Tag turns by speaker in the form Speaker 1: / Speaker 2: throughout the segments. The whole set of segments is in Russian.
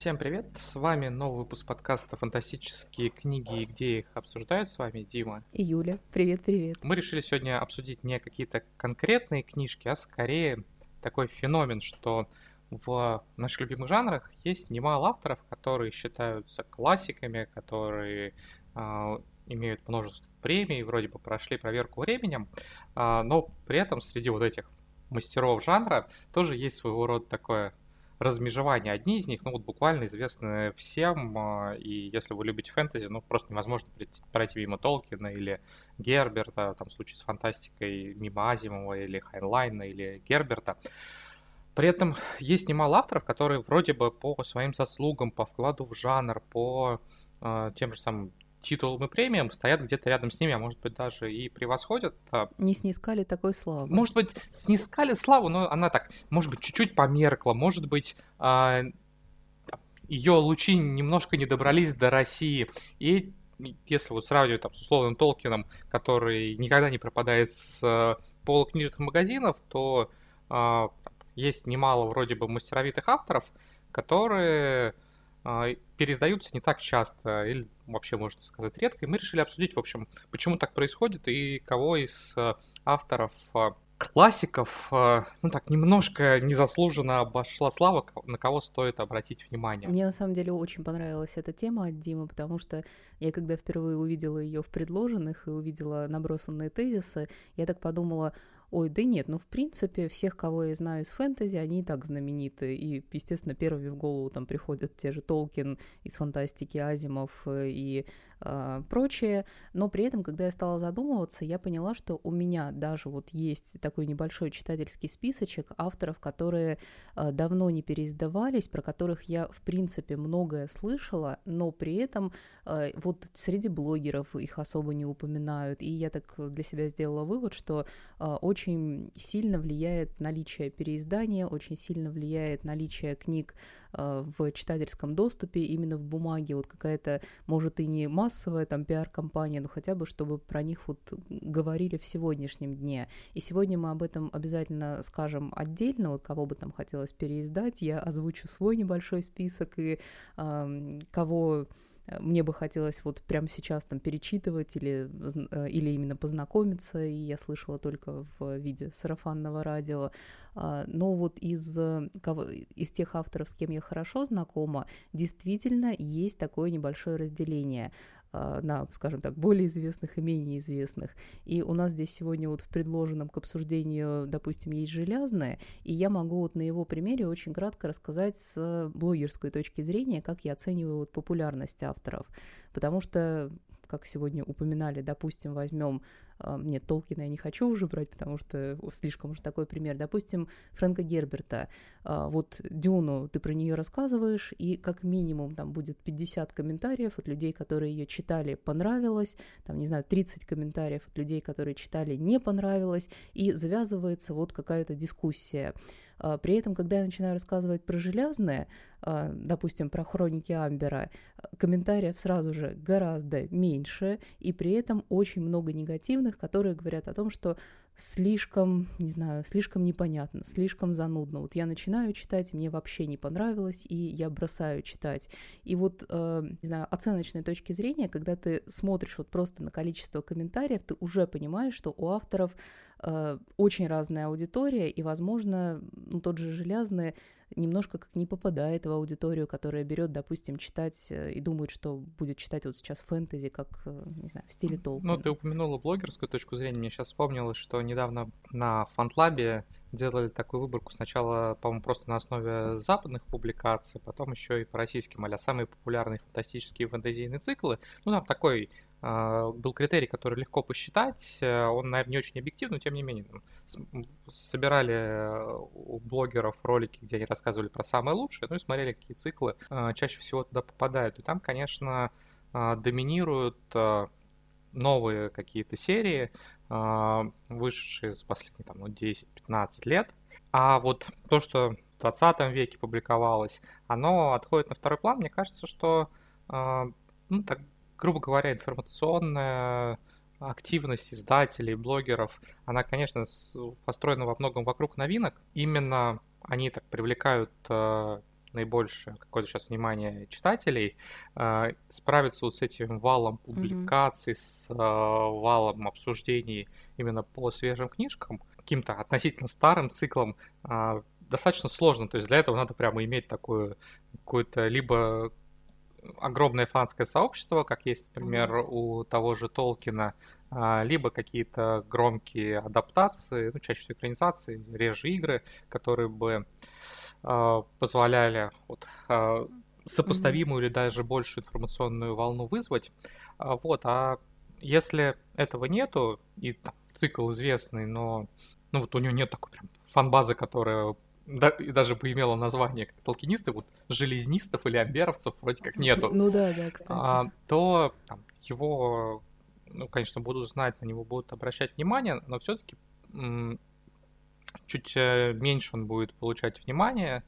Speaker 1: Всем привет, с вами новый выпуск подкаста «Фантастические книги и где их обсуждают». С вами Дима.
Speaker 2: И Юля. Привет-привет.
Speaker 1: Мы решили сегодня обсудить не какие-то конкретные книжки, а скорее такой феномен, что в наших любимых жанрах есть немало авторов, которые считаются классиками, которые э, имеют множество премий, вроде бы прошли проверку временем, э, но при этом среди вот этих мастеров жанра тоже есть своего рода такое размежевание. Одни из них, ну вот буквально известны всем, а, и если вы любите фэнтези, ну просто невозможно пройти мимо Толкина или Герберта, там в случае с фантастикой мимо Азимова или Хайнлайна или Герберта. При этом есть немало авторов, которые вроде бы по своим заслугам, по вкладу в жанр, по э, тем же самым титулом и премиям стоят где-то рядом с ними, а может быть даже и превосходят. А
Speaker 2: Не снискали такой славы.
Speaker 1: Может быть, снискали славу, но она так, может быть, чуть-чуть померкла, может быть, а, ее лучи немножко не добрались до России. И если вот сравнивать там, с условным Толкином, который никогда не пропадает с э, полукнижных магазинов, то э, есть немало вроде бы мастеровитых авторов, которые а, переиздаются не так часто, или вообще, можно сказать, редко. И мы решили обсудить, в общем, почему так происходит и кого из а, авторов а, классиков, ну так, немножко незаслуженно обошла слава, на кого стоит обратить внимание.
Speaker 2: Мне на самом деле очень понравилась эта тема от Димы, потому что я когда впервые увидела ее в предложенных и увидела набросанные тезисы, я так подумала, Ой, да нет, ну в принципе всех, кого я знаю из фэнтези, они и так знамениты. И, естественно, первыми в голову там приходят те же Толкин из фантастики, Азимов э, и э, прочее. Но при этом, когда я стала задумываться, я поняла, что у меня даже вот есть такой небольшой читательский списочек авторов, которые э, давно не переиздавались, про которых я, в принципе, многое слышала, но при этом э, вот среди блогеров их особо не упоминают. И я так для себя сделала вывод, что очень сильно влияет наличие переиздания, очень сильно влияет наличие книг в читательском доступе, именно в бумаге, вот какая-то, может, и не массовая там пиар-компания, но хотя бы, чтобы про них вот говорили в сегодняшнем дне. И сегодня мы об этом обязательно скажем отдельно, вот кого бы там хотелось переиздать, я озвучу свой небольшой список и э, кого мне бы хотелось вот прямо сейчас там перечитывать или, э, или именно познакомиться, и я слышала только в виде сарафанного радио. А, но вот из, э, из тех авторов, с кем я хорошо знакома, действительно есть такое небольшое разделение. А, на, скажем так, более известных и менее известных. И у нас здесь сегодня вот в предложенном к обсуждению, допустим, есть железное, и я могу вот на его примере очень кратко рассказать с блогерской точки зрения, как я оцениваю вот популярность авторов. Потому что как сегодня упоминали, допустим, возьмем, а, нет, Толкина я не хочу уже брать, потому что слишком уж такой пример, допустим, Фрэнка Герберта, а, вот Дюну, ты про нее рассказываешь, и как минимум там будет 50 комментариев от людей, которые ее читали, понравилось, там, не знаю, 30 комментариев от людей, которые читали, не понравилось, и завязывается вот какая-то дискуссия. А, при этом, когда я начинаю рассказывать про железное, а, допустим, про хроники Амбера, комментариев сразу же гораздо меньше, и при этом очень много негативных, которые говорят о том, что слишком, не знаю, слишком непонятно, слишком занудно. Вот я начинаю читать, мне вообще не понравилось, и я бросаю читать. И вот, э, не знаю, оценочной точки зрения, когда ты смотришь вот просто на количество комментариев, ты уже понимаешь, что у авторов э, очень разная аудитория, и, возможно, ну, тот же Железный немножко как не попадает в аудиторию, которая берет, допустим, читать э, и думает, что будет читать вот сейчас фэнтези, как, э, не знаю, в стиле Толкина.
Speaker 1: Ну, ты упомянула блогерскую точку зрения. Мне сейчас вспомнилось, что недавно на Фантлабе делали такую выборку сначала, по-моему, просто на основе западных публикаций, потом еще и по российским, а самые популярные фантастические фэнтезийные циклы. Ну, там такой был критерий, который легко посчитать. Э, он, наверное, не очень объективный, но тем не менее. собирали э, у блогеров ролики, где они рассказывали про самое лучшее, ну и смотрели, какие циклы э, чаще всего туда попадают. И там, конечно, доминируют новые какие-то серии, вышедшие за последние там, ну, 10-15 лет. А вот то, что в 20 веке публиковалось, оно отходит на второй план. Мне кажется, что ну, так грубо говоря, информационная активность издателей, блогеров, она, конечно, построена во многом вокруг новинок. Именно они так привлекают э, наибольшее какое-то сейчас внимание читателей, э, справиться вот с этим валом публикаций, mm-hmm. с э, валом обсуждений именно по свежим книжкам, каким-то относительно старым циклом, э, достаточно сложно. То есть для этого надо прямо иметь такое какое-то либо огромное фанатское сообщество, как есть, например, mm-hmm. у того же Толкина, а, либо какие-то громкие адаптации, ну, чаще всего экранизации, реже игры, которые бы э, позволяли вот, э, сопоставимую mm-hmm. или даже большую информационную волну вызвать. А, вот, а если этого нету, и там, цикл известный, но ну, вот у него нет такой прям фан-базы, которая да, и даже бы имело название как толкинисты, вот железнистов или амберовцев вроде как нету.
Speaker 2: Ну да, да, кстати.
Speaker 1: А, то там, его ну, конечно, будут знать, на него будут обращать внимание, но все-таки чуть э, меньше он будет получать внимание,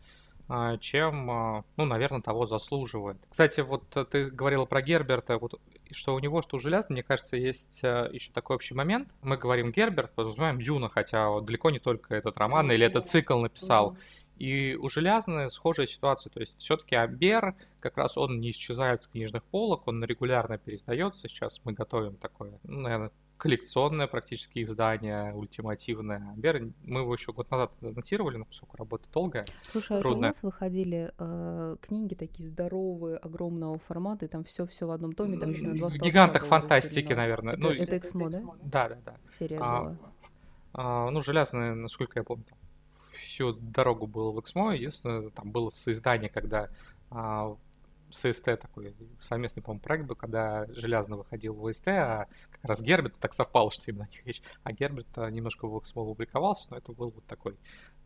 Speaker 1: а, чем, а, ну, наверное, того заслуживает. Кстати, вот ты говорила про Герберта, вот что у него, что у Железа, мне кажется, есть э, еще такой общий момент. Мы говорим Герберт, подразумеваем Дюна, хотя далеко не только этот роман или этот цикл написал. И у Железны схожая ситуация, то есть все-таки Амбер, как раз он не исчезает с книжных полок, он регулярно пересдается. Сейчас мы готовим такое, ну, наверное, коллекционное практически издание, ультимативное. Амбер, мы его еще год назад анонсировали, но поскольку работа долгая,
Speaker 2: Слушай,
Speaker 1: трудная.
Speaker 2: а у нас выходили э, книги такие здоровые, огромного формата, и там все все в одном томе, там еще на два В
Speaker 1: гигантах фантастики, наверное.
Speaker 2: Это, ну, это Эксмо, да?
Speaker 1: Да, да, да.
Speaker 2: Серия а, была.
Speaker 1: А, ну, железная, насколько я помню, всю дорогу был в Эксмо. Единственное, там было соиздание, когда а, ССТ такой совместный, по-моему, проект был, когда Железно выходил в ВСТ, а как раз Герберт так совпало, что именно них вещь. А Герберт немножко в Эксмо публиковался, но это был вот такой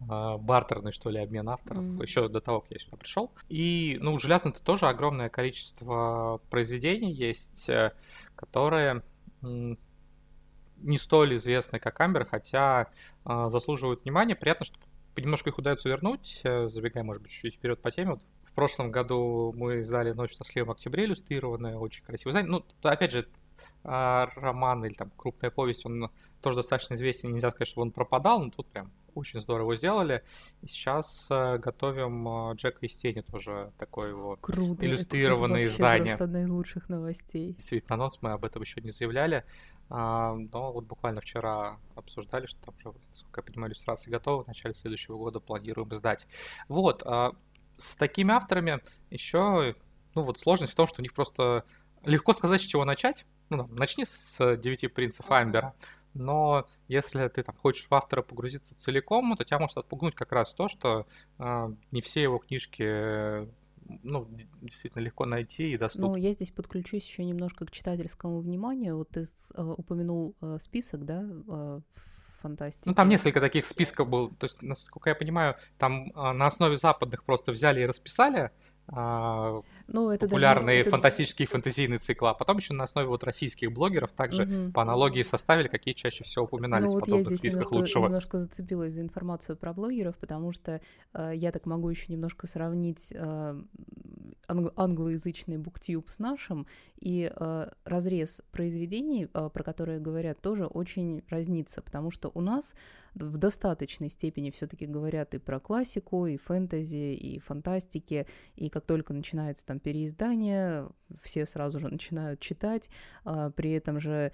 Speaker 1: э, бартерный, что ли, обмен авторов, mm-hmm. еще до того, как я сюда пришел. И, ну, у Железно-то тоже огромное количество произведений есть, э, которые не столь известны, как Амбер, хотя э, заслуживают внимания. Приятно, что немножко их удается вернуть, э, забегая, может быть, чуть-чуть вперед по теме. Вот прошлом году мы издали «Ночь на сливом октябре» иллюстрированное, очень красиво издание. Ну, опять же, а, роман или там крупная повесть, он тоже достаточно известен, нельзя сказать, что он пропадал, но тут прям очень здорово сделали. И сейчас э, готовим э, Джека из тени тоже такое вот
Speaker 2: Круто.
Speaker 1: иллюстрированное
Speaker 2: это, это
Speaker 1: издание.
Speaker 2: просто одна из лучших новостей.
Speaker 1: Действительно, анонс мы об этом еще не заявляли. А, но вот буквально вчера обсуждали, что там уже, насколько я понимаю, иллюстрации готовы. В начале следующего года планируем сдать. Вот. А, с такими авторами еще, ну вот сложность в том, что у них просто легко сказать, с чего начать. Ну, начни с девяти принцев Амбера. Но если ты там хочешь в автора погрузиться целиком, то тебя может отпугнуть как раз то, что э, не все его книжки ну, действительно легко найти и доступно.
Speaker 2: Ну, я здесь подключусь еще немножко к читательскому вниманию. Вот ты э, упомянул э, список, да, э, фантастики.
Speaker 1: Ну, там несколько таких списков было. То есть, насколько я понимаю, там э, на основе западных просто взяли и расписали а, ну, это популярные даже, фантастические это... фантазийные циклы, а потом еще на основе вот российских блогеров также угу. по аналогии составили, какие чаще всего упоминались ну, вот в подобных я здесь списках
Speaker 2: немножко,
Speaker 1: лучшего.
Speaker 2: немножко зацепилась за информацию про блогеров, потому что э, я так могу еще немножко сравнить э, анг- англоязычный буктюб с нашим, и э, разрез произведений, э, про которые говорят, тоже очень разнится, потому что у нас в достаточной степени все-таки говорят и про классику, и фэнтези, и фантастики, и как только начинается там переиздание, все сразу же начинают читать, а, при этом же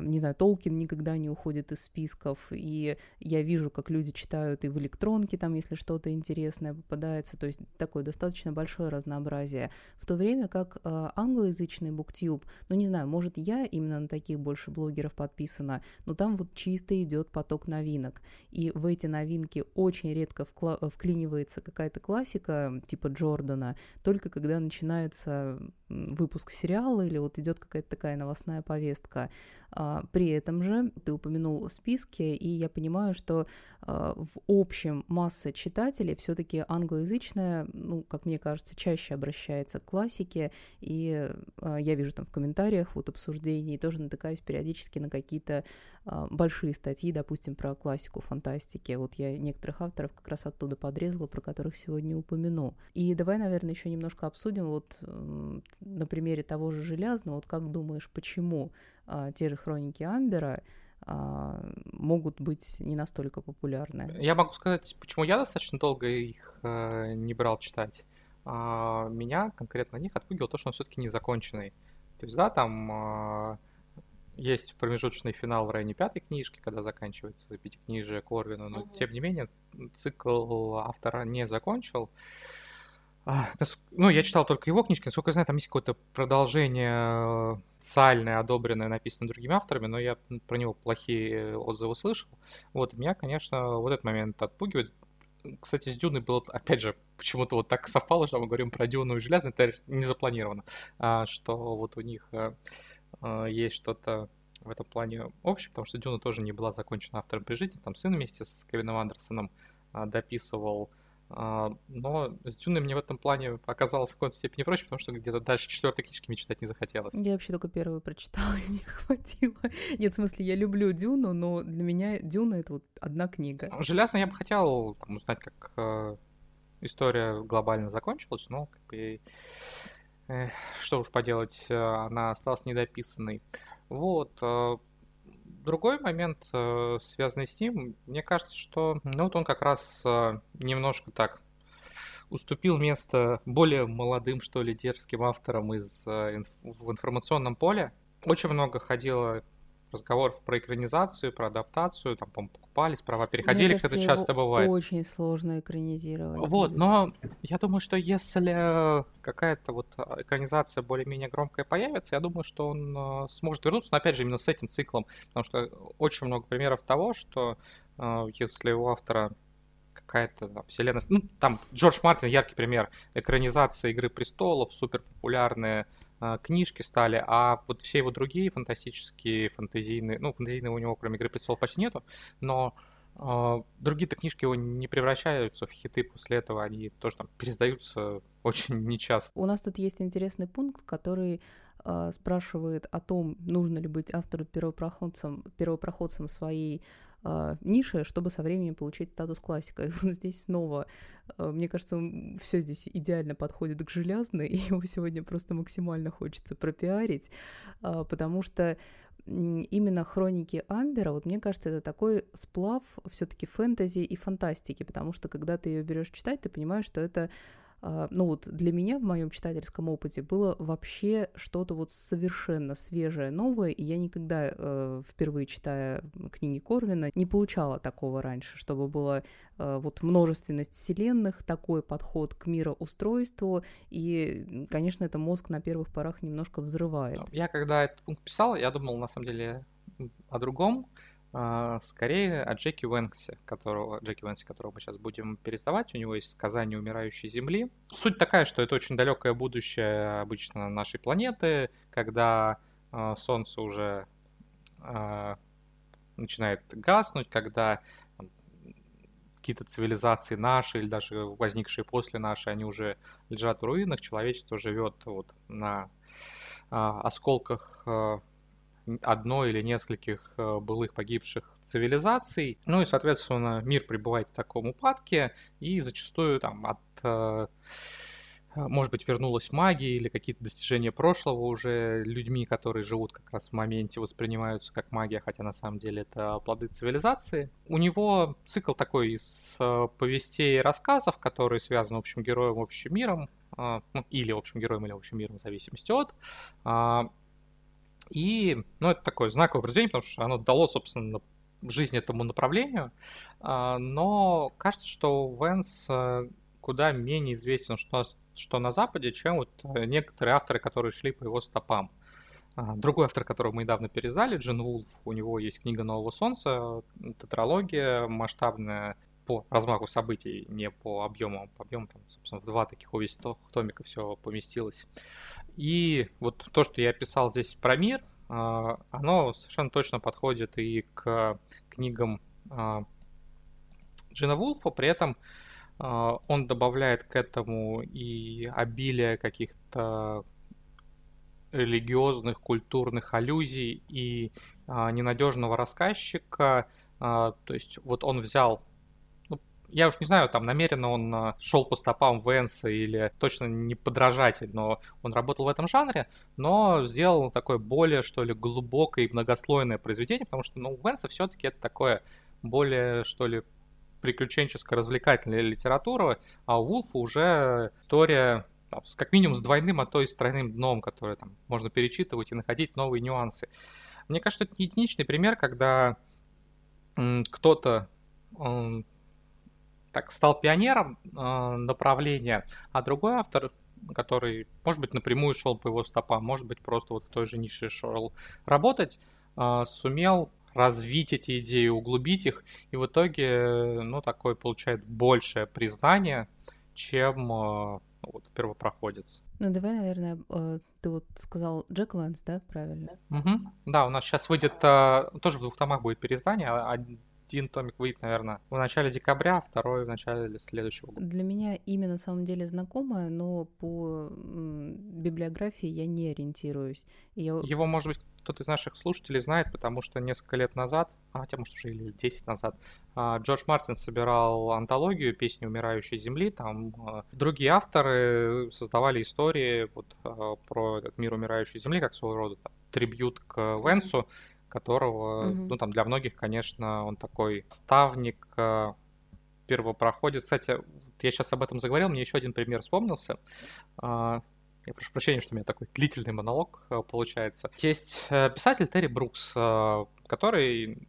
Speaker 2: не знаю, Толкин никогда не уходит из списков, и я вижу, как люди читают и в электронке, там, если что-то интересное попадается, то есть такое достаточно большое разнообразие. В то время как э, англоязычный буктюб, ну, не знаю, может, я именно на таких больше блогеров подписана, но там вот чисто идет поток новинок, и в эти новинки очень редко вкла- вклинивается какая-то классика, типа Джордана, только когда начинается выпуск сериала или вот идет какая-то такая новостная повестка. А, при этом же ты упомянул списки, и я понимаю, что а, в общем масса читателей все-таки англоязычная, ну, как мне кажется, чаще обращается к классике, и а, я вижу там в комментариях вот обсуждений, тоже натыкаюсь периодически на какие-то большие статьи, допустим, про классику фантастики. Вот я некоторых авторов как раз оттуда подрезала, про которых сегодня упомяну. И давай, наверное, еще немножко обсудим вот на примере того же Железного, вот как думаешь, почему а, те же хроники Амбера а, могут быть не настолько популярны.
Speaker 1: Я могу сказать, почему я достаточно долго их а, не брал читать. а, меня конкретно на них отпугивало то, что он все-таки незаконченный. То есть, да, там а, есть промежуточный финал в районе пятой книжки, когда заканчивается пятикнижие Корвина, но mm-hmm. тем не менее цикл автора не закончил. Ну, я читал только его книжки, насколько я знаю, там есть какое-то продолжение социальное, одобренное, написанное другими авторами, но я про него плохие отзывы слышал. Вот, меня, конечно, вот этот момент отпугивает. Кстати, с Дюной было, опять же, почему-то вот так совпало, что мы говорим про Дюну и Железный, это не запланировано, а, что вот у них а, а, есть что-то в этом плане общее, потому что Дюна тоже не была закончена автором при жизни, там сын вместе с Кевином Андерсоном а, дописывал а, но с Дюной мне в этом плане оказалось в какой-то степени проще, потому что где-то дальше четвертой книжки мне читать не захотелось.
Speaker 2: Я вообще только первую прочитала, и мне хватило. Нет, в смысле, я люблю Дюну, но для меня Дюна — это вот одна книга.
Speaker 1: Железно я бы хотел там, узнать, как э, история глобально закончилась, но как бы, э, что уж поделать, э, она осталась недописанной. Вот, э, другой момент, э, связанный с ним, мне кажется, что ну, вот он как раз э, немножко так уступил место более молодым, что ли, дерзким авторам из, э, в информационном поле. Очень много ходило разговоров про экранизацию, про адаптацию, там, по покупались, права переходили, как это часто бывает.
Speaker 2: очень сложно экранизировать.
Speaker 1: Вот, будет. но я думаю, что если какая-то вот экранизация более-менее громкая появится, я думаю, что он э, сможет вернуться, но опять же именно с этим циклом, потому что очень много примеров того, что э, если у автора какая-то там, вселенная... Ну, там Джордж Мартин яркий пример. Экранизация «Игры престолов», супер популярные а, книжки стали, а вот все его другие фантастические, фантазийные, ну, фантазийные у него кроме «Игры престолов» почти нету, но э, другие-то книжки его не превращаются в хиты после этого, они тоже там пересдаются очень нечасто.
Speaker 2: У нас тут есть интересный пункт, который э, спрашивает о том, нужно ли быть автору первопроходцем, первопроходцем своей э, ниши, чтобы со временем получить статус классика. Здесь снова, э, мне кажется, все здесь идеально подходит к железной, и его сегодня просто максимально хочется пропиарить, э, потому что именно хроники Амбера, вот мне кажется, это такой сплав все-таки фэнтези и фантастики, потому что когда ты ее берешь читать, ты понимаешь, что это а, ну вот для меня в моем читательском опыте было вообще что-то вот совершенно свежее, новое, и я никогда э, впервые читая книги Корвина не получала такого раньше, чтобы была э, вот множественность вселенных, такой подход к мироустройству, и, конечно, это мозг на первых порах немножко взрывает.
Speaker 1: Я когда этот пункт писал, я думал на самом деле о другом, а, скорее о Джеки Уэнксе, которого, Джеки Уэнксе, которого мы сейчас будем переставать. У него есть «Сказание умирающей Земли». Суть такая, что это очень далекое будущее обычно нашей планеты, когда э, Солнце уже э, начинает гаснуть, когда какие-то цивилизации наши или даже возникшие после нашей, они уже лежат в руинах, человечество живет вот на э, осколках э, одной или нескольких э, былых погибших цивилизаций. Ну и, соответственно, мир пребывает в таком упадке, и зачастую там от э, может быть, вернулась магия или какие-то достижения прошлого уже людьми, которые живут как раз в моменте, воспринимаются как магия, хотя на самом деле это плоды цивилизации. У него цикл такой из э, повестей и рассказов, которые связаны общим героем, общим миром, ну, или общим героем, или общим миром, в зависимости от. И, ну, это такое знаковое произведение, потому что оно дало, собственно, жизнь этому направлению. А, но кажется, что Венс э, куда менее известен, что, что на Западе, чем вот э, некоторые авторы, которые шли по его стопам. А, другой автор, которого мы недавно переиздали, Джин Вулф, у него есть книга «Нового солнца», тетралогия масштабная по размаху событий, не по объему. По объему, там, собственно, в два таких увесь томика все поместилось. И вот то, что я писал здесь про мир, а, оно совершенно точно подходит и к книгам а, Джина Вулфа, при этом а, он добавляет к этому и обилие каких-то религиозных, культурных аллюзий и ненадежного рассказчика. То есть вот он взял я уж не знаю, там намеренно он а, шел по стопам Венса или точно не подражатель, но он работал в этом жанре, но сделал такое более, что ли, глубокое и многослойное произведение, потому что, ну, Венса все-таки это такое более, что ли, приключенческая развлекательная литература, а у Вулфа уже история там, с, как минимум с двойным, а то и с тройным дном, которое там можно перечитывать и находить новые нюансы. Мне кажется, это единичный пример, когда кто-то так стал пионером э, направления, а другой автор, который, может быть, напрямую шел по его стопам, может быть, просто вот в той же нише шел работать, э, сумел развить эти идеи, углубить их, и в итоге, ну, такое получает большее признание, чем э, вот, первопроходец.
Speaker 2: Ну, давай, наверное, э, ты вот сказал Джек Ванс, да, правильно?
Speaker 1: Угу. Да, у нас сейчас выйдет, э, тоже в двух томах будет переиздание, а один томик выйдет, наверное, в начале декабря, второй в начале следующего года.
Speaker 2: Для меня имя на самом деле знакомое, но по библиографии я не ориентируюсь.
Speaker 1: Я... Его, может быть, кто-то из наших слушателей знает, потому что несколько лет назад, а хотя, может, уже или 10 назад, а, Джордж Мартин собирал антологию «Песни умирающей земли». Там а, другие авторы создавали истории вот, а, про этот мир умирающей земли, как своего рода там, трибют к Венсу, которого, mm-hmm. ну, там, для многих, конечно, он такой ставник первопроходец. Кстати, я сейчас об этом заговорил, мне еще один пример вспомнился. Я прошу прощения, что у меня такой длительный монолог э, получается. Есть э, писатель Терри Брукс, э, который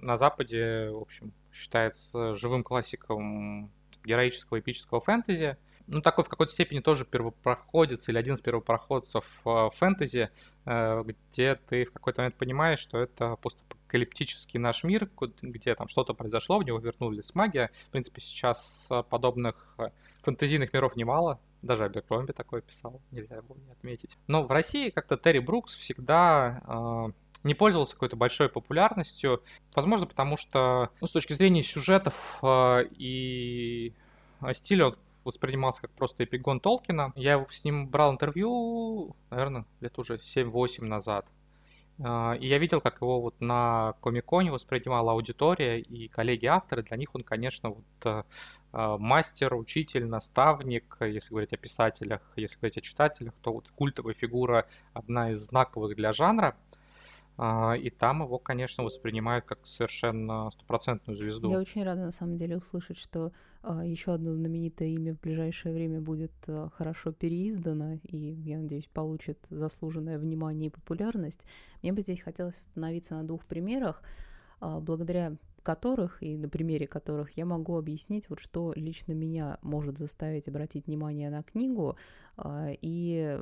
Speaker 1: на Западе, в общем, считается живым классиком героического эпического фэнтези. Ну, такой в какой-то степени тоже первопроходец или один из первопроходцев фэнтези, где ты в какой-то момент понимаешь, что это постапокалиптический наш мир, где там что-то произошло, в него вернулись магия. В принципе, сейчас подобных фэнтезийных миров немало, даже Аберкромби такое писал, нельзя его не отметить. Но в России как-то Терри Брукс всегда э, не пользовался какой-то большой популярностью. Возможно, потому что ну, с точки зрения сюжетов э, и стиля он воспринимался как просто эпигон Толкина. Я с ним брал интервью, наверное, лет уже 7-8 назад. И я видел, как его вот на Комиконе воспринимала аудитория и коллеги-авторы. Для них он, конечно, вот а, мастер, учитель, наставник, если говорить о писателях, если говорить о читателях, то вот культовая фигура одна из знаковых для жанра. А, и там его, конечно, воспринимают как совершенно стопроцентную звезду.
Speaker 2: Я очень рада, на самом деле, услышать, что а, еще одно знаменитое имя в ближайшее время будет хорошо переиздано, и, я надеюсь, получит заслуженное внимание и популярность. Мне бы здесь хотелось остановиться на двух примерах, благодаря которых и на примере которых я могу объяснить, вот что лично меня может заставить обратить внимание на книгу а, и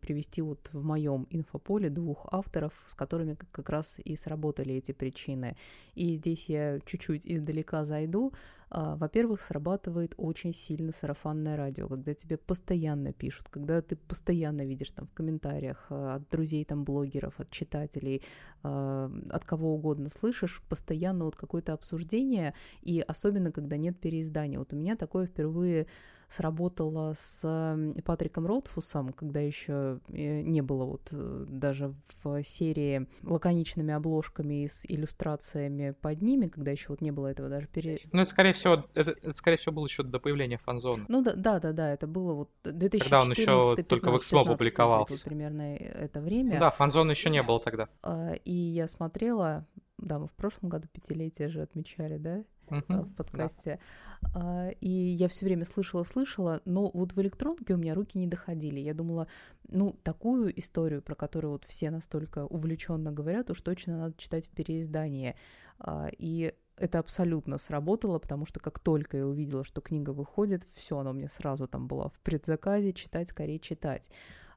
Speaker 2: привести вот в моем инфополе двух авторов, с которыми как раз и сработали эти причины. И здесь я чуть-чуть издалека зайду. А, во-первых, срабатывает очень сильно сарафанное радио, когда тебе постоянно пишут, когда ты постоянно видишь там в комментариях а, от друзей, там, блогеров, от читателей, от кого угодно слышишь, постоянно вот какое-то обсуждение, и особенно, когда нет переиздания. Вот у меня такое впервые сработала с Патриком Ротфусом, когда еще э, не было вот э, даже в серии лаконичными обложками и с иллюстрациями под ними, когда еще вот не было этого даже пере...
Speaker 1: Ну, это, скорее всего, это, это скорее всего, было еще до появления фанзона.
Speaker 2: Ну, да, да, да, да, это было вот 2014
Speaker 1: Когда он еще только в Эксмо публиковался.
Speaker 2: примерно это время. Ну,
Speaker 1: да, фанзона еще не было тогда.
Speaker 2: А, и я смотрела, да, мы в прошлом году пятилетие же отмечали, да? Uh-huh. в подкасте. Да. И я все время слышала, слышала, но вот в электронке у меня руки не доходили. Я думала, ну, такую историю, про которую вот все настолько увлеченно говорят, уж точно надо читать в переиздании. А, и это абсолютно сработало, потому что как только я увидела, что книга выходит, все, она у меня сразу там была в предзаказе, читать, скорее читать.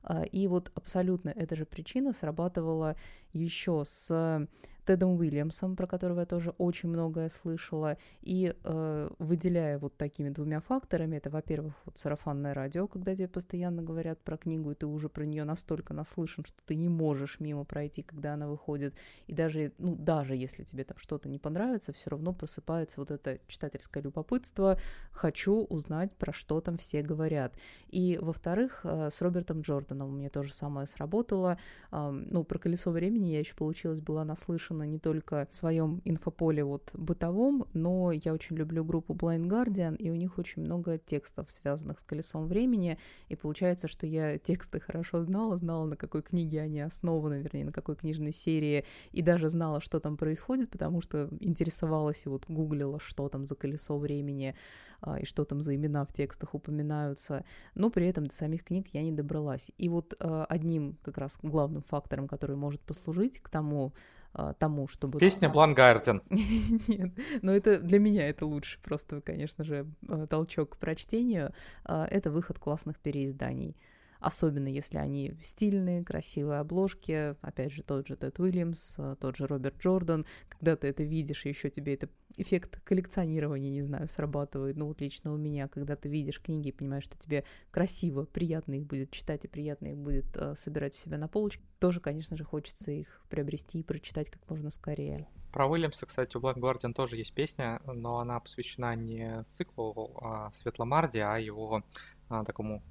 Speaker 2: А, и вот абсолютно эта же причина срабатывала еще с Тедом Уильямсом, про которого я тоже очень многое слышала, и э, выделяя вот такими двумя факторами, это, во-первых, вот сарафанное радио, когда тебе постоянно говорят про книгу, и ты уже про нее настолько наслышан, что ты не можешь мимо пройти, когда она выходит, и даже, ну, даже если тебе там что-то не понравится, все равно просыпается вот это читательское любопытство, хочу узнать, про что там все говорят. И, во-вторых, э, с Робертом Джорданом у меня тоже самое сработало, э, ну, про «Колесо времени» я еще получилась была наслышана не только в своем инфополе вот бытовом, но я очень люблю группу Blind Guardian, и у них очень много текстов, связанных с колесом времени, и получается, что я тексты хорошо знала, знала, на какой книге они основаны, вернее, на какой книжной серии, и даже знала, что там происходит, потому что интересовалась и вот гуглила, что там за колесо времени, а, и что там за имена в текстах упоминаются, но при этом до самих книг я не добралась. И вот а, одним как раз главным фактором, который может послужить к тому, а, тому, чтобы...
Speaker 1: Песня Блангарден.
Speaker 2: Нет, но это для меня это лучше, просто, конечно же, толчок к прочтению. Это выход классных переизданий особенно если они стильные, красивые обложки, опять же, тот же Тед Уильямс, э, тот же Роберт Джордан, когда ты это видишь, и еще тебе это эффект коллекционирования, не знаю, срабатывает, ну вот лично у меня, когда ты видишь книги и понимаешь, что тебе красиво, приятно их будет читать и приятно их будет э, собирать у себя на полочке, тоже, конечно же, хочется их приобрести и прочитать как можно скорее.
Speaker 1: Про Уильямса, кстати, у Black Guardian тоже есть песня, но она посвящена не циклу а, Светломарди, а его а, такому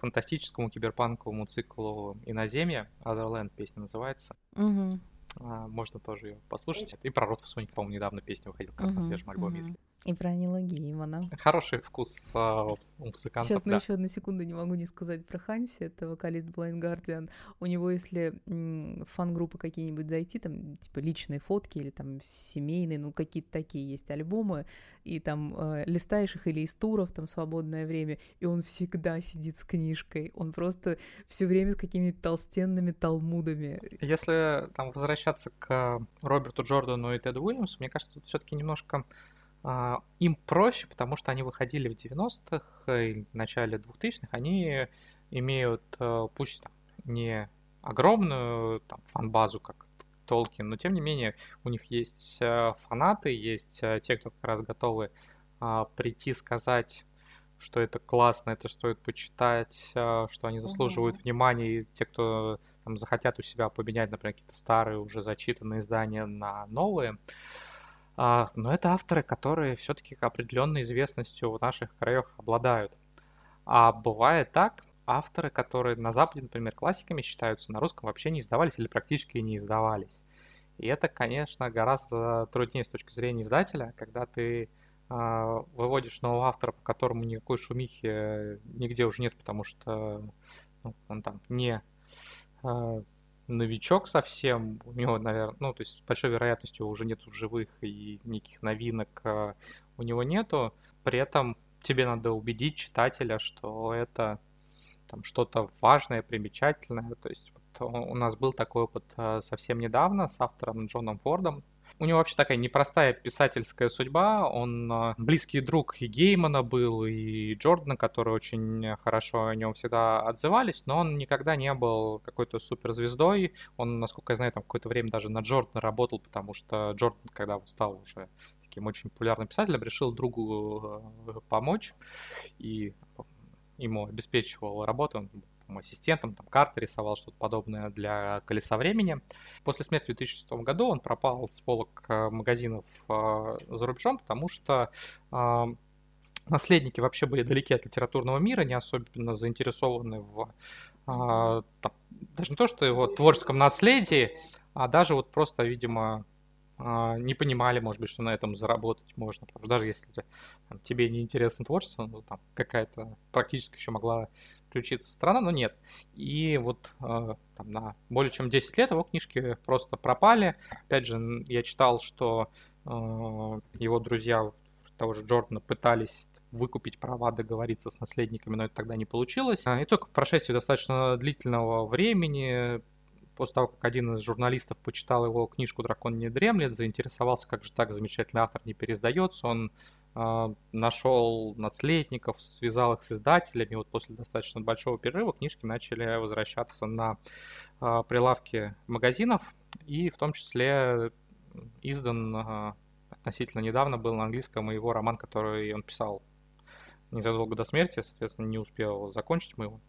Speaker 1: фантастическому киберпанковому циклу «Иноземье», Otherland песня называется.
Speaker 2: Угу.
Speaker 1: А, можно тоже ее послушать. И про Рот Соник, по-моему, недавно песня выходила, как раз на свежем альбоме, если
Speaker 2: и про Нила Геймана.
Speaker 1: Хороший вкус а, у музыкантов,
Speaker 2: Сейчас, ну, да. еще одну секунду не могу не сказать про Ханси, это вокалист Blind Guardian. У него, если в фан-группы какие-нибудь зайти, там, типа, личные фотки или там семейные, ну, какие-то такие есть альбомы, и там э, листаешь их или из туров, там, свободное время, и он всегда сидит с книжкой. Он просто все время с какими-то толстенными талмудами.
Speaker 1: Если там возвращаться к Роберту Джордану и Теду Уильямсу, мне кажется, тут все-таки немножко а, им проще, потому что они выходили в 90-х и начале 2000-х, они имеют, э, пусть там, не огромную там, фан-базу, как Толкин, но тем не менее у них есть э, фанаты, есть э, те, кто как раз готовы а, прийти сказать, что это классно, это стоит почитать, что они заслуживают uh-huh. внимания, и те, кто там, захотят у себя поменять, например, какие-то старые уже зачитанные издания на новые. А, но это авторы, которые все-таки определенной известностью в наших краях обладают. А бывает так, авторы, которые на Западе, например, классиками считаются, на русском вообще не издавались или практически не издавались. И это, конечно, гораздо труднее с точки зрения издателя, когда ты э, выводишь нового автора, по которому никакой шумихи нигде уже нет, потому что ну, он там не э, новичок совсем, у него, наверное, ну, то есть с большой вероятностью уже нету живых и никаких новинок э, у него нету. При этом тебе надо убедить читателя, что это там что-то важное, примечательное. То есть вот у нас был такой опыт э, совсем недавно с автором Джоном Фордом, у него вообще такая непростая писательская судьба. Он а, близкий друг и Геймана был, и Джордана, которые очень хорошо о нем всегда отзывались, но он никогда не был какой-то суперзвездой. Он, насколько я знаю, там какое-то время даже на Джордана работал, потому что Джордан, когда стал уже таким очень популярным писателем, решил другу э, помочь и ему обеспечивал работу. Он ассистентом, там карты рисовал, что-то подобное для колеса времени. После смерти в 2006 году он пропал с полок э, магазинов э, за рубежом, потому что э, наследники вообще были далеки от литературного мира, не особенно заинтересованы в там, даже не то, что его творческом наследии, а даже вот просто, видимо, не понимали, может быть, что на этом заработать можно. Потому что даже если там, тебе не интересно творчество, ну, там какая-то практически еще могла включиться страна, но нет. И вот э, там, на более чем 10 лет его книжки просто пропали. Опять же, я читал, что э, его друзья того же Джордана пытались выкупить права, договориться с наследниками, но это тогда не получилось. И только в прошествии достаточно длительного времени, после того, как один из журналистов почитал его книжку «Дракон не дремлет», заинтересовался, как же так замечательный автор не пересдается, он нашел наследников, связал их с издателями. Вот после достаточно большого перерыва книжки начали возвращаться на а, прилавки магазинов. И в том числе издан а, относительно недавно был на английском его роман, который он писал незадолго до смерти, соответственно, не успел закончить мы его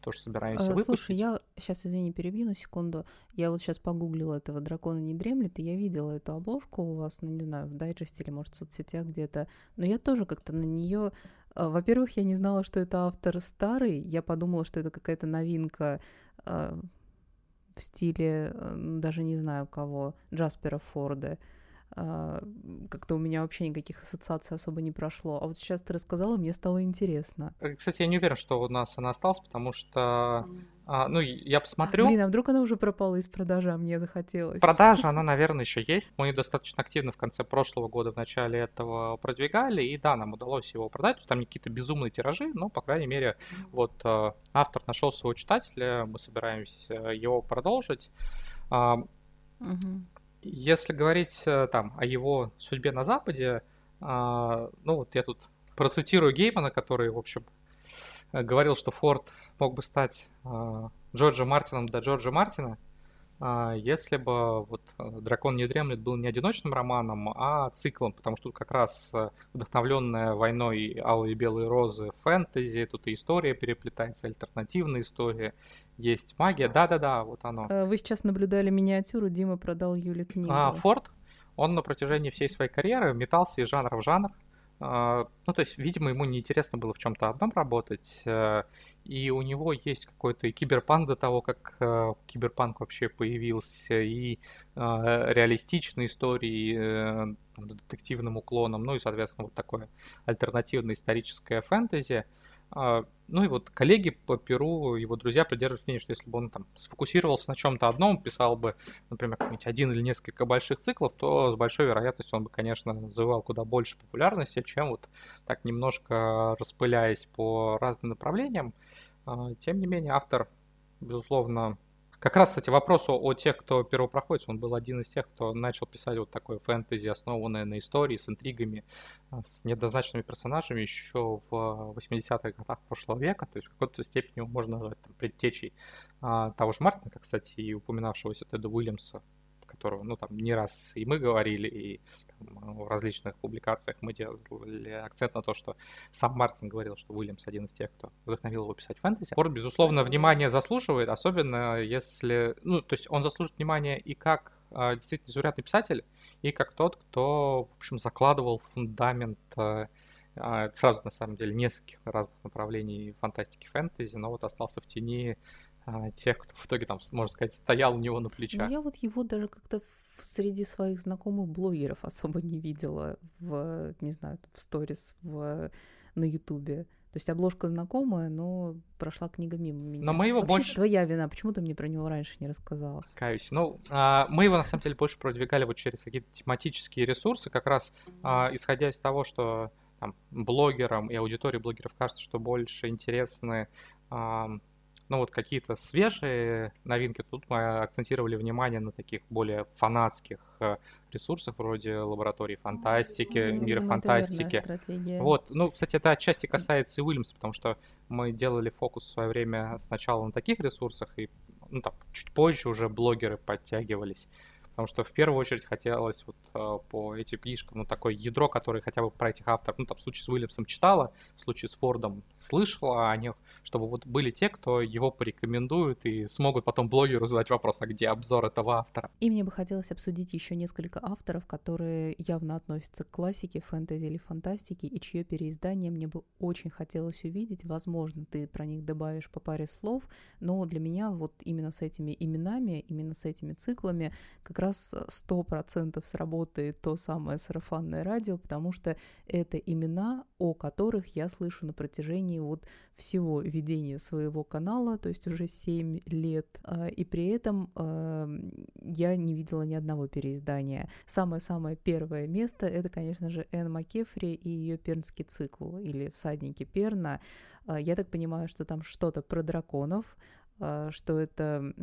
Speaker 1: тоже собираемся
Speaker 2: а,
Speaker 1: выпустить.
Speaker 2: Слушай, я сейчас, извини, перебью на секунду. Я вот сейчас погуглила этого «Дракона не дремлет», и я видела эту обложку у вас, ну, не знаю, в дайджесте или, может, в соцсетях где-то. Но я тоже как-то на нее... А, во-первых, я не знала, что это автор старый. Я подумала, что это какая-то новинка а, в стиле, э, даже не знаю кого, Джаспера Форда. А, как-то у меня вообще никаких ассоциаций особо не прошло. А вот сейчас ты рассказала, мне стало интересно.
Speaker 1: Э, кстати, я не уверен, что у нас она осталась, потому что, а, ну, я посмотрю.
Speaker 2: Блин, а вдруг она уже пропала из продажи, а мне захотелось.
Speaker 1: Продажа, она, наверное, еще есть. Мы достаточно активно в конце прошлого года, в начале этого продвигали, и да, нам удалось его продать. Там не какие-то безумные тиражи, но, по крайней мере, вот э, автор нашел своего читателя, мы собираемся его продолжить. Угу. Если говорить э, там о его судьбе на Западе, а, ну вот я тут процитирую Геймана, который, в общем, э, говорил, что Форд мог бы стать а, Джорджа Мартином до Джорджа Мартина, если бы вот э, «Дракон не дремлет» был не одиночным романом, а циклом, потому что тут как раз э, вдохновленная войной алые и белые розы фэнтези, тут и история переплетается, альтернативная история, есть магия, да-да-да, вот оно.
Speaker 2: Э, вы сейчас наблюдали миниатюру, Дима продал Юле книгу.
Speaker 1: А, Форд, он на протяжении всей своей карьеры метался из жанра в жанр, а, ну, то есть, видимо, ему неинтересно было в чем-то одном работать, э, и у него есть какой-то и киберпанк до того, как э, киберпанк вообще появился, и э, реалистичные истории детективным уклоном, ну и, соответственно, вот такое альтернативное историческое фэнтези. Ну и вот коллеги по Перу, его друзья придерживаются мнения, что если бы он там сфокусировался на чем-то одном, писал бы, например, один или несколько больших циклов, то с большой вероятностью он бы, конечно, называл куда больше популярности, чем вот так немножко распыляясь по разным направлениям. А, тем не менее, автор, безусловно, как раз, кстати, вопросу о тех, кто первопроходец, он был один из тех, кто начал писать вот такое фэнтези, основанное на истории, с интригами, а, с неоднозначными персонажами еще в 80-х годах прошлого века, то есть в какой-то степени можно назвать там, предтечей а, того же Мартина, как, кстати, и упоминавшегося Теда Уильямса, которого, ну, там, не раз и мы говорили, и там, в различных публикациях мы делали акцент на то, что сам Мартин говорил, что Уильямс один из тех, кто вдохновил его писать фэнтези. Форд, безусловно, внимание заслуживает, особенно если, ну, то есть он заслужит внимание и как э, действительно заурядный писатель, и как тот, кто, в общем, закладывал фундамент э, сразу, на самом деле, нескольких разных направлений фантастики фэнтези, но вот остался в тени а, тех, кто в итоге там, можно сказать, стоял у него на плечах.
Speaker 2: Ну, я вот его даже как-то среди своих знакомых блогеров особо не видела в, не знаю, в сторис, в, на ютубе. То есть обложка знакомая, но прошла книга мимо меня.
Speaker 1: Но мы его
Speaker 2: Вообще,
Speaker 1: больше...
Speaker 2: твоя вина, почему ты мне про него раньше не рассказала?
Speaker 1: Каюсь. Ну, а, мы его, на самом деле, больше продвигали вот через какие-то тематические ресурсы, как раз а, исходя из того, что там, блогерам и аудитории блогеров кажется, что больше интересны а, ну вот какие-то свежие новинки, тут мы акцентировали внимание на таких более фанатских э, ресурсах вроде лаборатории фантастики, ну, мира фантастики. Вот, ну, кстати, это отчасти касается и Уильямса, потому что мы делали фокус в свое время сначала на таких ресурсах, и ну, там, чуть позже уже блогеры подтягивались. Потому что в первую очередь хотелось вот э, по этим книжкам, ну, такое ядро, которое хотя бы про этих авторов, ну, там, в случае с Уильямсом читала, в случае с Фордом слышала о них, чтобы вот были те, кто его порекомендует и смогут потом блогеру задать вопрос, а где обзор этого автора.
Speaker 2: И мне бы хотелось обсудить еще несколько авторов, которые явно относятся к классике, фэнтези или фантастики, и чье переиздание мне бы очень хотелось увидеть. Возможно, ты про них добавишь по паре слов, но для меня вот именно с этими именами, именно с этими циклами как раз сто процентов сработает то самое сарафанное радио, потому что это имена, о которых я слышу на протяжении вот всего ведения своего канала, то есть уже 7 лет, а, и при этом я не видела ни одного переиздания. Самое-самое первое место — это, конечно же, Энн Маккефри и ее пернский цикл, или «Всадники Перна». А, я так понимаю, что там что-то про драконов, а, что это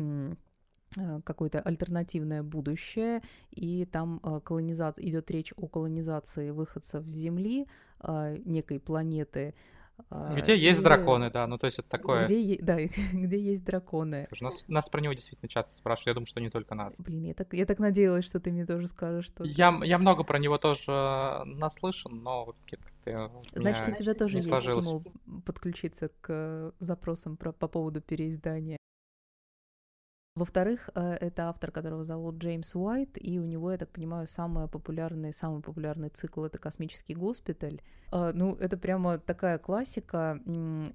Speaker 2: какое-то альтернативное будущее, и там э, колонизация, идет речь о колонизации выходцев с Земли, э, некой планеты.
Speaker 1: Где и... есть драконы, да, ну то есть это такое...
Speaker 2: Где, да, где есть драконы.
Speaker 1: Слушай, нас, нас про него действительно часто спрашивают, я думаю, что не только нас.
Speaker 2: Блин, я так, я так надеялась, что ты мне тоже скажешь, что...
Speaker 1: Я, я много про него тоже наслышан, но
Speaker 2: Значит, у тебя тоже есть сложилось. подключиться к запросам про, по поводу переиздания. Во-вторых, э, это автор, которого зовут Джеймс Уайт, и у него, я так понимаю, самый популярный, самый популярный цикл — это «Космический госпиталь». Э, ну, это прямо такая классика.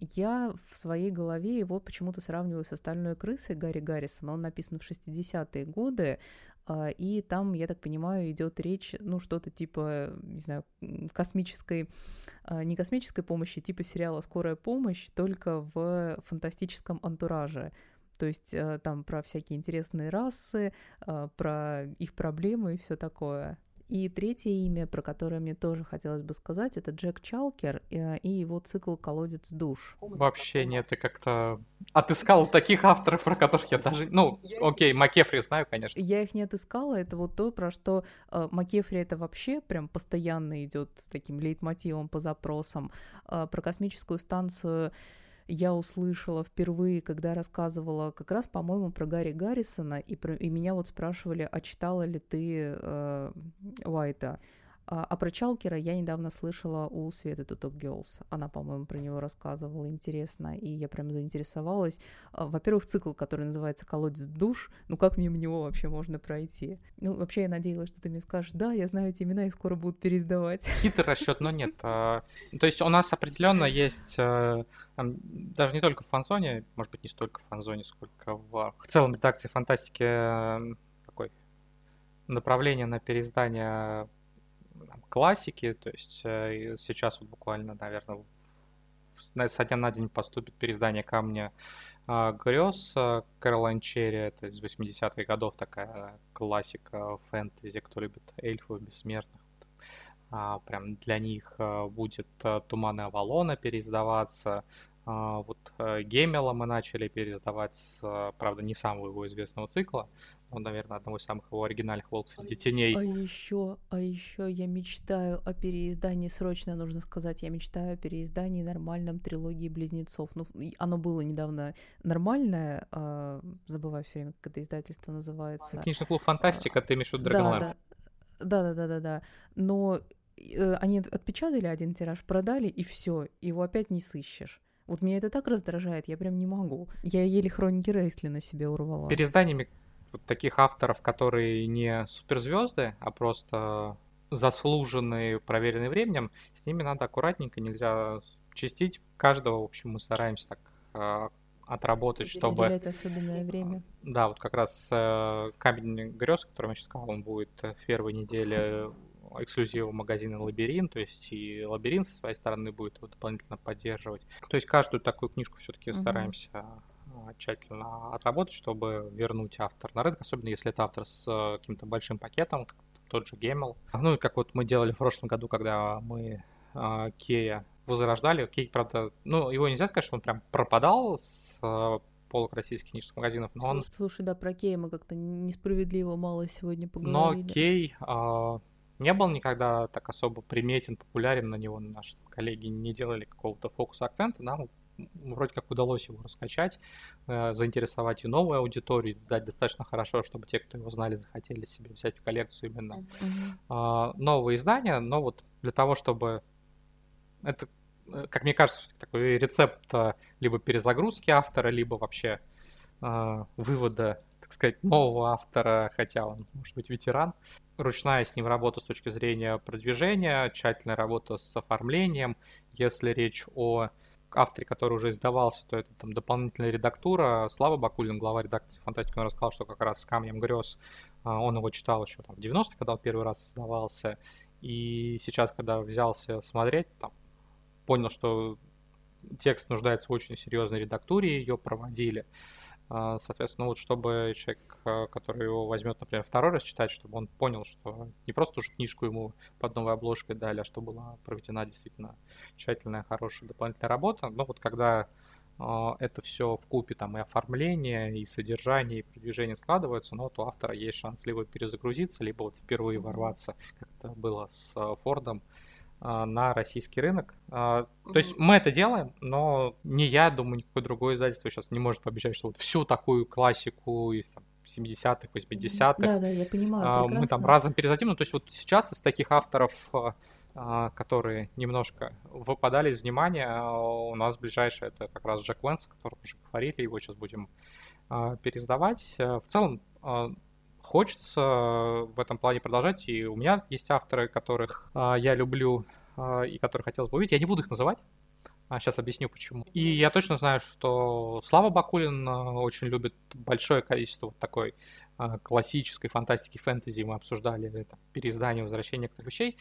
Speaker 2: Я в своей голове его почему-то сравниваю с «Остальной крысой» Гарри Гаррисона. Он написан в 60-е годы, э, и там, я так понимаю, идет речь, ну, что-то типа, не знаю, космической, не космической помощи, типа сериала «Скорая помощь», только в фантастическом антураже. То есть э, там про всякие интересные расы, э, про их проблемы и все такое. И третье имя, про которое мне тоже хотелось бы сказать, это Джек Чалкер э, и его цикл «Колодец душ».
Speaker 1: Вообще нет, ты как-то отыскал таких авторов, про которых я даже... Ну, окей, Макефри знаю, конечно.
Speaker 2: Я их не отыскала, это вот то, про что Макефри это вообще прям постоянно идет таким лейтмотивом по запросам. Про космическую станцию я услышала впервые, когда рассказывала как раз, по-моему, про Гарри Гаррисона, и, про, и меня вот спрашивали, а читала ли ты э, Уайта? А, а про Чалкера я недавно слышала у Светы Туток Girls. Она, по-моему, про него рассказывала интересно, и я прям заинтересовалась. А, во-первых, цикл, который называется «Колодец душ». Ну, как мимо него вообще можно пройти? Ну, вообще, я надеялась, что ты мне скажешь, да, я знаю эти имена, их скоро будут переиздавать.
Speaker 1: Хитрый расчет, но нет. А, то есть у нас определенно есть, э, даже не только в фанзоне, может быть, не столько в фанзоне, сколько в, в целом редакции фантастики э, такой направление на переиздание там, классики, то есть э, сейчас вот буквально, наверное, со дня на день поступит переиздание «Камня э, грез» Кэролайн Черри, это из 80-х годов такая классика фэнтези, кто любит эльфов бессмертных. А, прям для них а, будет а, «Туманы Авалона» переиздаваться, а, вот э, Гемела мы начали переиздавать, правда, не самого его известного цикла, он, наверное, одного из самых его оригинальных «Волк среди теней».
Speaker 2: А еще, а еще я мечтаю о переиздании, срочно нужно сказать, я мечтаю о переиздании нормальном трилогии «Близнецов». Ну, оно было недавно нормальное, а, забываю все время, как это издательство называется.
Speaker 1: Книжный клуб «Фантастика», а, ты имеешь в виду Dragonlance?
Speaker 2: Да, да, да, да, да. Но э, они отпечатали один тираж, продали, и все, его опять не сыщешь. Вот меня это так раздражает, я прям не могу. Я еле хроники Рейсли на себе урвала.
Speaker 1: Переизданиями вот таких авторов, которые не суперзвезды, а просто заслуженные, проверенные временем, с ними надо аккуратненько, нельзя чистить. Каждого, в общем, мы стараемся так э, отработать, чтобы...
Speaker 2: особенное время.
Speaker 1: Да, вот как раз э, камень грез, который я сейчас сказал, он будет в первой неделе эксклюзива магазина Лабиринт, то есть и Лабиринт со своей стороны будет его дополнительно поддерживать. То есть каждую такую книжку все-таки угу. стараемся тщательно отработать, чтобы вернуть автор на рынок, особенно если это автор с э, каким-то большим пакетом, как тот же Гемел. Ну и как вот мы делали в прошлом году, когда мы э, Кея возрождали. Кей, правда, ну его нельзя сказать, что он прям пропадал с э, полок российских книжных магазинов, но он...
Speaker 2: Слушай, да, про Кея мы как-то несправедливо мало сегодня
Speaker 1: поговорили. Но Кей э, не был никогда так особо приметен, популярен на него. Наши коллеги не делали какого-то фокуса акцента. Нам вроде как удалось его раскачать, э, заинтересовать и новую аудиторию, сдать достаточно хорошо, чтобы те, кто его знали, захотели себе взять в коллекцию именно mm-hmm. новые издания. Но вот для того, чтобы это, э, как мне кажется, такой рецепт э, либо перезагрузки автора, либо вообще э, вывода так сказать, нового автора, хотя он, может быть, ветеран. Ручная с ним работа с точки зрения продвижения, тщательная работа с оформлением. Если речь о авторе, который уже издавался, то это там дополнительная редактура. Слава Бакулин, глава редакции «Фантастики», он рассказал, что как раз с «Камнем грез» а, он его читал еще там в 90-е, когда он первый раз издавался. И сейчас, когда взялся смотреть, там, понял, что текст нуждается в очень серьезной редактуре, ее проводили. А, соответственно, вот чтобы человек, а, который его возьмет, например, второй раз читать, чтобы он понял, что не просто уже книжку ему под новой обложкой дали, а что была проведена действительно тщательная, хорошая дополнительная работа. Но вот когда а, это все в купе там и оформление, и содержание, и продвижение складывается, но вот у автора есть шанс либо перезагрузиться, либо вот впервые ворваться, как это было с Фордом, а, на российский рынок. А, то есть мы это делаем, но не я, думаю, никакое другое издательство сейчас не может пообещать, что вот всю такую классику из там, 70-х, 80-х
Speaker 2: да, да, я понимаю,
Speaker 1: мы там разом перезадим. Ну, то есть вот сейчас из таких авторов которые немножко выпадали из внимания. У нас ближайший это как раз Джек Лэнс, о котором уже говорили, его сейчас будем пересдавать. В целом хочется в этом плане продолжать, и у меня есть авторы, которых я люблю и которых хотелось бы увидеть. Я не буду их называть, а сейчас объясню почему. И я точно знаю, что Слава Бакулин очень любит большое количество вот такой классической фантастики, фэнтези, мы обсуждали это переиздание, возвращение некоторых вещей,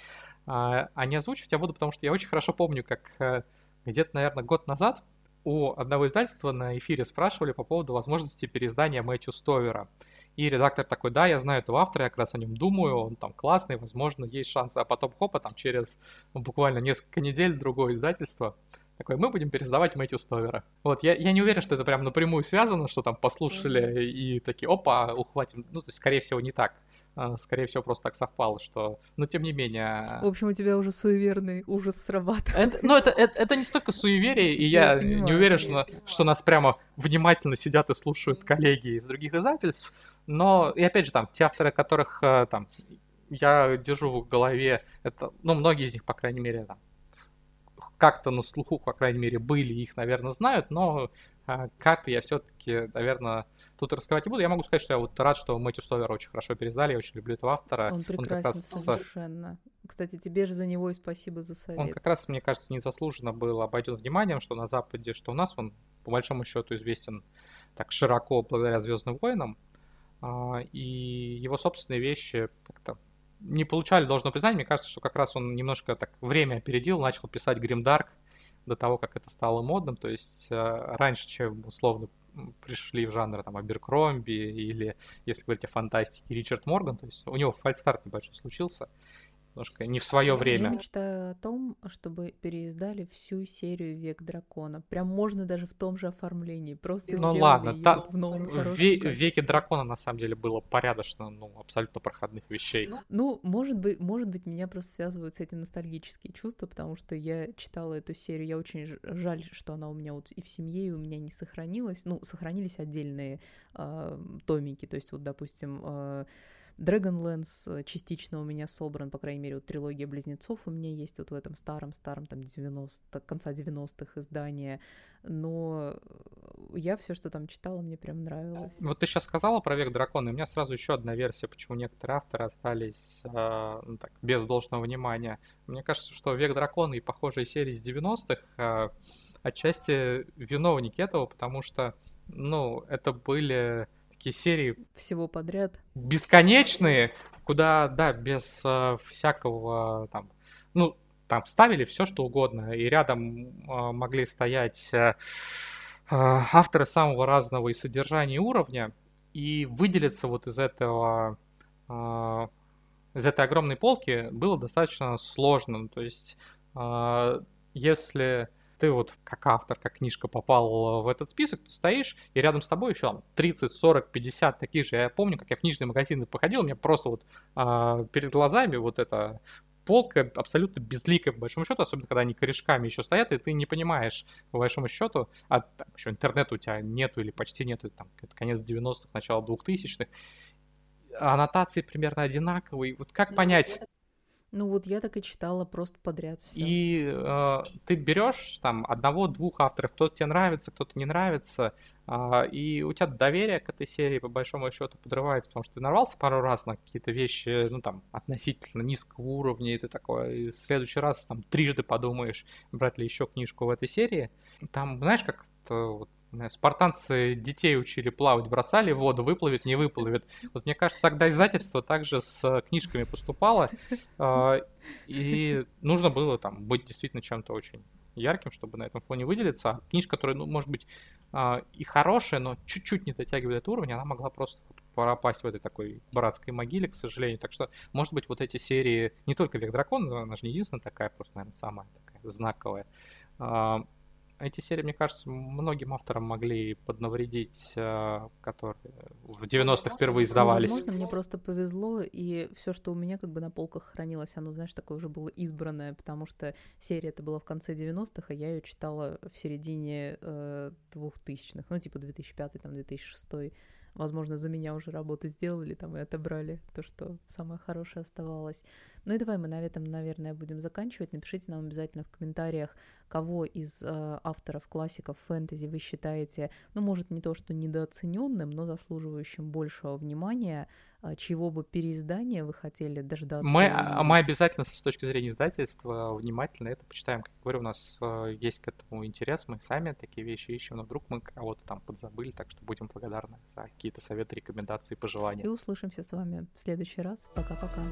Speaker 1: а, не озвучивать я буду, потому что я очень хорошо помню, как э, где-то, наверное, год назад у одного издательства на эфире спрашивали по поводу возможности переиздания Мэтью Стовера. И редактор такой, да, я знаю этого автора, я как раз о нем думаю, он там классный, возможно, есть шансы. А потом, хопа, там через буквально несколько недель другое издательство такой, мы будем пересдавать Мэтью Стовера. Вот, я, я не уверен, что это прям напрямую связано, что там послушали mm-hmm. и такие, опа, ухватим. Ну, то есть, скорее всего, не так. А, скорее всего, просто так совпало, что... Но, тем не менее...
Speaker 2: В общем, у тебя уже суеверный ужас срабатывает.
Speaker 1: Это, ну, это, это, это не столько суеверие, и я, я понимаю, не уверен, что, что нас прямо внимательно сидят и слушают коллеги из других издательств. Но, и опять же, там, те авторы, которых э, там я держу в голове, это, ну, многие из них, по крайней мере, там, как-то на слуху, по крайней мере, были, их, наверное, знают, но а, карты я все-таки, наверное, тут раскрывать не буду. Я могу сказать, что я вот рад, что Мэтью Стовер очень хорошо пересдали, я очень люблю этого автора.
Speaker 2: Он прекрасен он как раз... совершенно. Кстати, тебе же за него и спасибо за совет.
Speaker 1: Он как раз, мне кажется, незаслуженно был обойден вниманием, что на Западе, что у нас он, по большому счету, известен так широко благодаря Звездным войнам. А, и его собственные вещи как-то не получали должного признания. Мне кажется, что как раз он немножко так время опередил, начал писать Гримдарк до того, как это стало модным. То есть э, раньше, чем условно пришли в жанр там Аберкромби или, если говорить о фантастике, Ричард Морган, то есть у него фальстарт небольшой случился немножко не в свое время.
Speaker 2: Я мечтаю о том, чтобы переиздали всю серию Век дракона. Прям можно даже в том же оформлении. Просто
Speaker 1: ну ладно, та... в новом в ве- Веке дракона на самом деле было порядочно, ну, абсолютно проходных вещей.
Speaker 2: Ну, ну, может быть, может быть, меня просто связывают с этим ностальгические чувства, потому что я читала эту серию, я очень жаль, что она у меня вот и в семье, и у меня не сохранилась. Ну, сохранились отдельные э, томики, то есть вот, допустим, э, Dragonlance э, частично у меня собран, по крайней мере, вот трилогия Близнецов у меня есть вот в этом старом-старом, там, 90 конца 90-х издания, но я все, что там читала, мне прям нравилось.
Speaker 1: Вот ты сейчас сказала про Век Дракона, и у меня сразу еще одна версия, почему некоторые авторы остались э, ну, так, без должного внимания. Мне кажется, что Век Дракона и похожие серии с 90-х э, отчасти виновники этого, потому что, ну, это были такие серии...
Speaker 2: Всего подряд.
Speaker 1: Бесконечные, куда, да, без э, всякого там... Ну, там ставили все, что угодно, и рядом э, могли стоять э, э, авторы самого разного и содержания, и уровня, и выделиться вот из этого... Э, из этой огромной полки было достаточно сложно. То есть, э, если ты вот как автор, как книжка попал в этот список, ты стоишь, и рядом с тобой еще там 30, 40, 50 таких же. Я помню, как я в книжные магазины походил, у меня просто вот а, перед глазами вот эта полка абсолютно безликая, по большому счету, особенно когда они корешками еще стоят, и ты не понимаешь, по большому счету, а еще интернета у тебя нету или почти нету, там, конец 90-х, начало 2000-х, аннотации примерно одинаковые. Вот как ну, понять,
Speaker 2: ну вот я так и читала просто подряд
Speaker 1: все. И э, ты берешь там одного-двух авторов, кто-то тебе нравится, кто-то не нравится, э, и у тебя доверие к этой серии по большому счету подрывается, потому что ты нарвался пару раз на какие-то вещи, ну там относительно низкого уровня, и ты такой, и в следующий раз там трижды подумаешь, брать ли еще книжку в этой серии. Там, знаешь, как вот спартанцы детей учили плавать, бросали в воду, выплывет, не выплывет. Вот мне кажется, тогда издательство также с книжками поступало, а, и нужно было там быть действительно чем-то очень ярким, чтобы на этом фоне выделиться. Книжка, которая, ну, может быть, и хорошая, но чуть-чуть не дотягивает этот уровень, она могла просто пропасть в этой такой братской могиле, к сожалению. Так что, может быть, вот эти серии, не только Век Дракона, она же не единственная такая, просто, наверное, самая такая знаковая, эти серии, мне кажется, многим авторам могли поднавредить, э, которые в 90-х впервые издавались.
Speaker 2: Возможно, мне просто повезло, и все, что у меня как бы на полках хранилось, оно, знаешь, такое уже было избранное, потому что серия это была в конце 90-х, а я ее читала в середине э, 2000-х, ну, типа 2005 там, 2006 возможно, за меня уже работу сделали там и отобрали то, что самое хорошее оставалось. Ну и давай мы на этом, наверное, будем заканчивать. Напишите нам обязательно в комментариях, кого из э, авторов классиков фэнтези вы считаете, ну, может, не то, что недооцененным, но заслуживающим большего внимания, э, чьего бы переиздания вы хотели дождаться.
Speaker 1: Мы, а, мы обязательно с точки зрения издательства внимательно это почитаем. Как говорю, у нас э, есть к этому интерес, мы сами такие вещи ищем, но вдруг мы кого-то там подзабыли, так что будем благодарны за какие-то советы, рекомендации, пожелания.
Speaker 2: И услышимся с вами в следующий раз. Пока-пока.